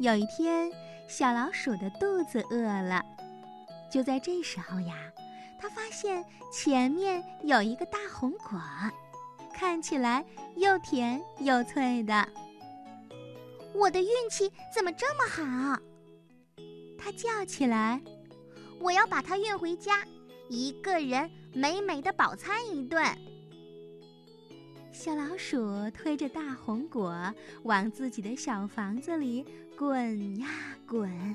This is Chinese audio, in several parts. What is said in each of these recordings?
有一天，小老鼠的肚子饿了。就在这时候呀，它发现前面有一个大红果，看起来又甜又脆的。我的运气怎么这么好？它叫起来：“我要把它运回家，一个人美美的饱餐一顿。”小老鼠推着大红果往自己的小房子里滚呀滚，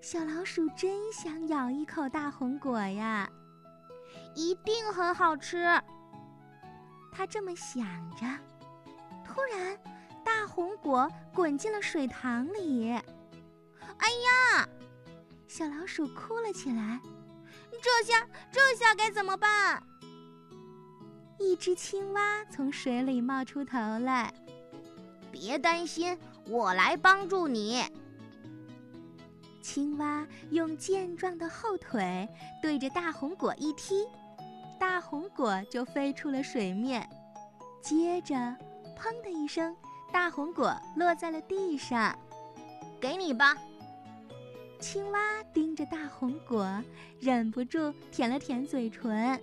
小老鼠真想咬一口大红果呀，一定很好吃。它这么想着，突然大红果滚进了水塘里。哎呀！小老鼠哭了起来。这下，这下该怎么办？一只青蛙从水里冒出头来，别担心，我来帮助你。青蛙用健壮的后腿对着大红果一踢，大红果就飞出了水面。接着，砰的一声，大红果落在了地上。给你吧。青蛙盯着大红果，忍不住舔了舔嘴唇。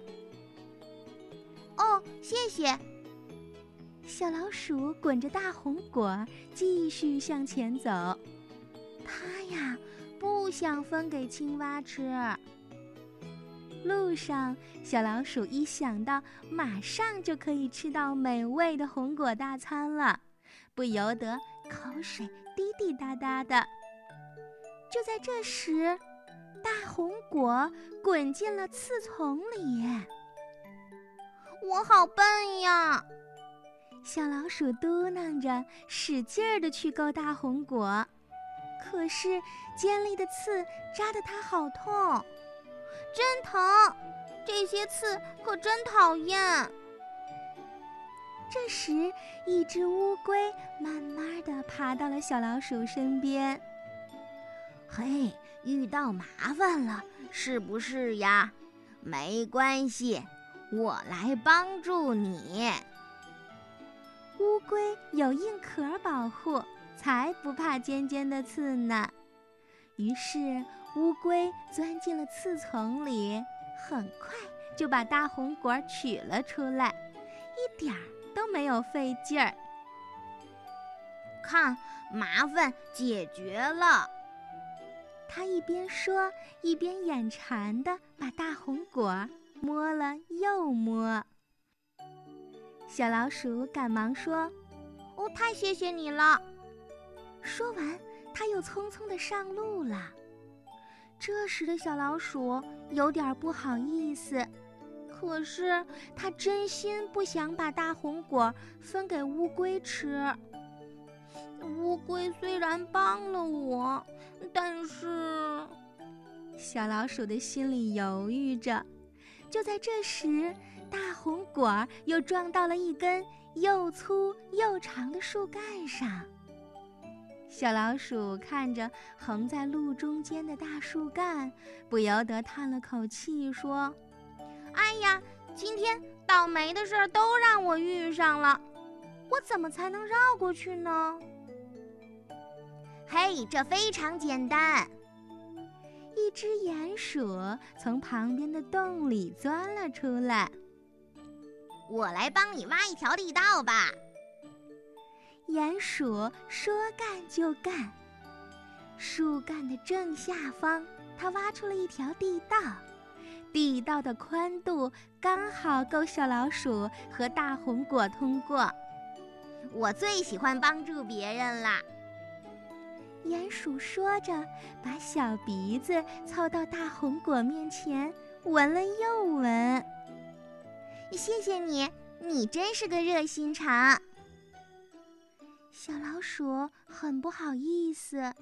哦，谢谢。小老鼠滚着大红果继续向前走，它呀不想分给青蛙吃。路上，小老鼠一想到马上就可以吃到美味的红果大餐了，不由得口水滴滴答答的。就在这时，大红果滚进了刺丛里。我好笨呀！小老鼠嘟囔着，使劲儿的去勾大红果，可是尖利的刺扎得它好痛，真疼！这些刺可真讨厌。这时，一只乌龟慢慢的爬到了小老鼠身边。嘿，遇到麻烦了是不是呀？没关系。我来帮助你。乌龟有硬壳保护，才不怕尖尖的刺呢。于是乌龟钻进了刺丛里，很快就把大红果取了出来，一点儿都没有费劲儿。看，麻烦解决了。他一边说，一边眼馋的把大红果。摸了又摸，小老鼠赶忙说：“哦，太谢谢你了。”说完，它又匆匆的上路了。这时的小老鼠有点不好意思，可是它真心不想把大红果分给乌龟吃。乌龟虽然帮了我，但是……小老鼠的心里犹豫着。就在这时，大红果儿又撞到了一根又粗又长的树干上。小老鼠看着横在路中间的大树干，不由得叹了口气，说：“哎呀，今天倒霉的事儿都让我遇上了，我怎么才能绕过去呢？”嘿，这非常简单。一只鼹鼠从旁边的洞里钻了出来。我来帮你挖一条地道吧。鼹鼠说干就干。树干的正下方，它挖出了一条地道。地道的宽度刚好够小老鼠和大红果通过。我最喜欢帮助别人啦。鼹鼠说着，把小鼻子凑到大红果面前，闻了又闻。谢谢你，你真是个热心肠。小老鼠很不好意思，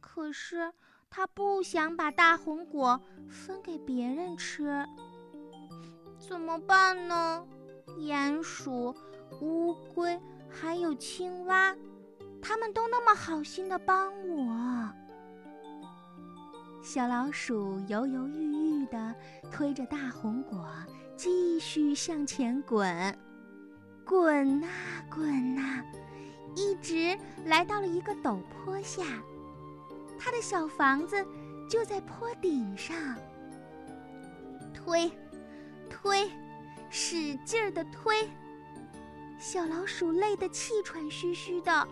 可是它不想把大红果分给别人吃。怎么办呢？鼹鼠、乌龟还有青蛙。他们都那么好心的帮我，小老鼠犹犹豫豫的推着大红果继续向前滚，滚呐滚呐，一直来到了一个陡坡下。他的小房子就在坡顶上。推，推，使劲儿的推。小老鼠累得气喘吁吁的，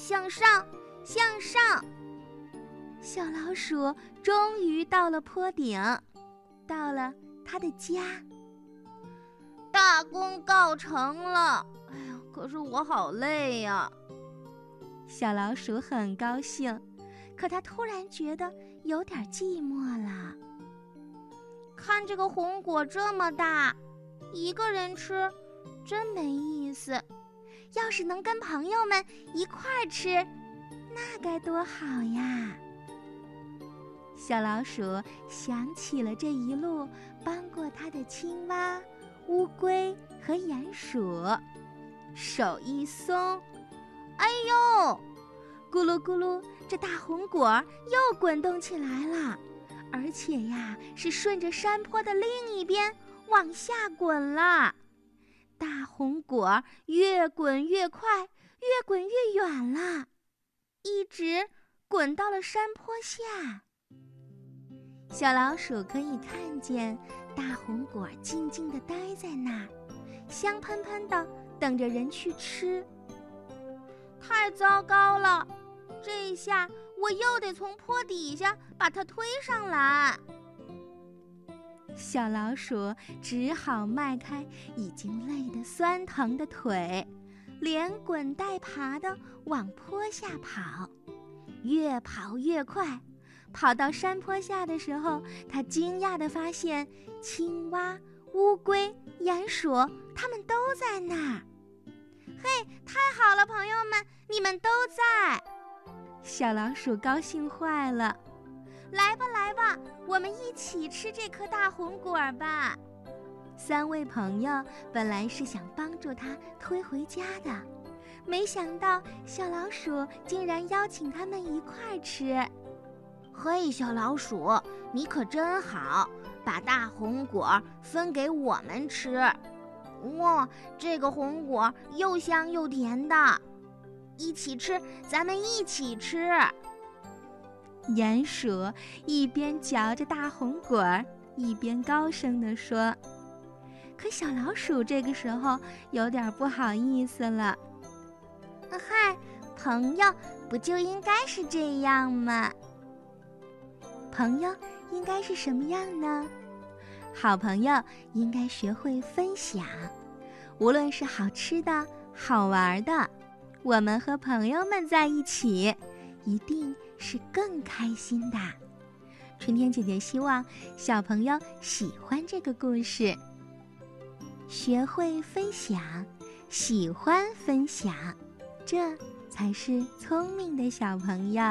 向上，向上。小老鼠终于到了坡顶，到了它的家。大功告成了！哎呀，可是我好累呀。小老鼠很高兴，可它突然觉得有点寂寞了。看这个红果这么大，一个人吃真没意思。要是能跟朋友们一块儿吃，那该多好呀！小老鼠想起了这一路帮过它的青蛙。乌龟和鼹鼠，手一松，哎呦，咕噜咕噜，这大红果又滚动起来了，而且呀，是顺着山坡的另一边往下滚了。大红果越滚越快，越滚越远了，一直滚到了山坡下。小老鼠可以看见。大红果静静地待在那儿，香喷喷的，等着人去吃。太糟糕了，这下我又得从坡底下把它推上来。小老鼠只好迈开已经累得酸疼的腿，连滚带爬的往坡下跑，越跑越快。跑到山坡下的时候，他惊讶地发现青蛙、乌龟、鼹鼠，它们都在那儿。嘿，太好了，朋友们，你们都在！小老鼠高兴坏了。来吧，来吧，我们一起吃这颗大红果儿吧。三位朋友本来是想帮助他推回家的，没想到小老鼠竟然邀请他们一块儿吃。嘿，小老鼠，你可真好，把大红果分给我们吃。哇，这个红果又香又甜的，一起吃，咱们一起吃。鼹鼠一边嚼着大红果儿，一边高声地说：“可小老鼠这个时候有点不好意思了。嗨，朋友不就应该是这样吗？”朋友应该是什么样呢？好朋友应该学会分享，无论是好吃的、好玩的，我们和朋友们在一起，一定是更开心的。春天姐姐希望小朋友喜欢这个故事，学会分享，喜欢分享，这才是聪明的小朋友。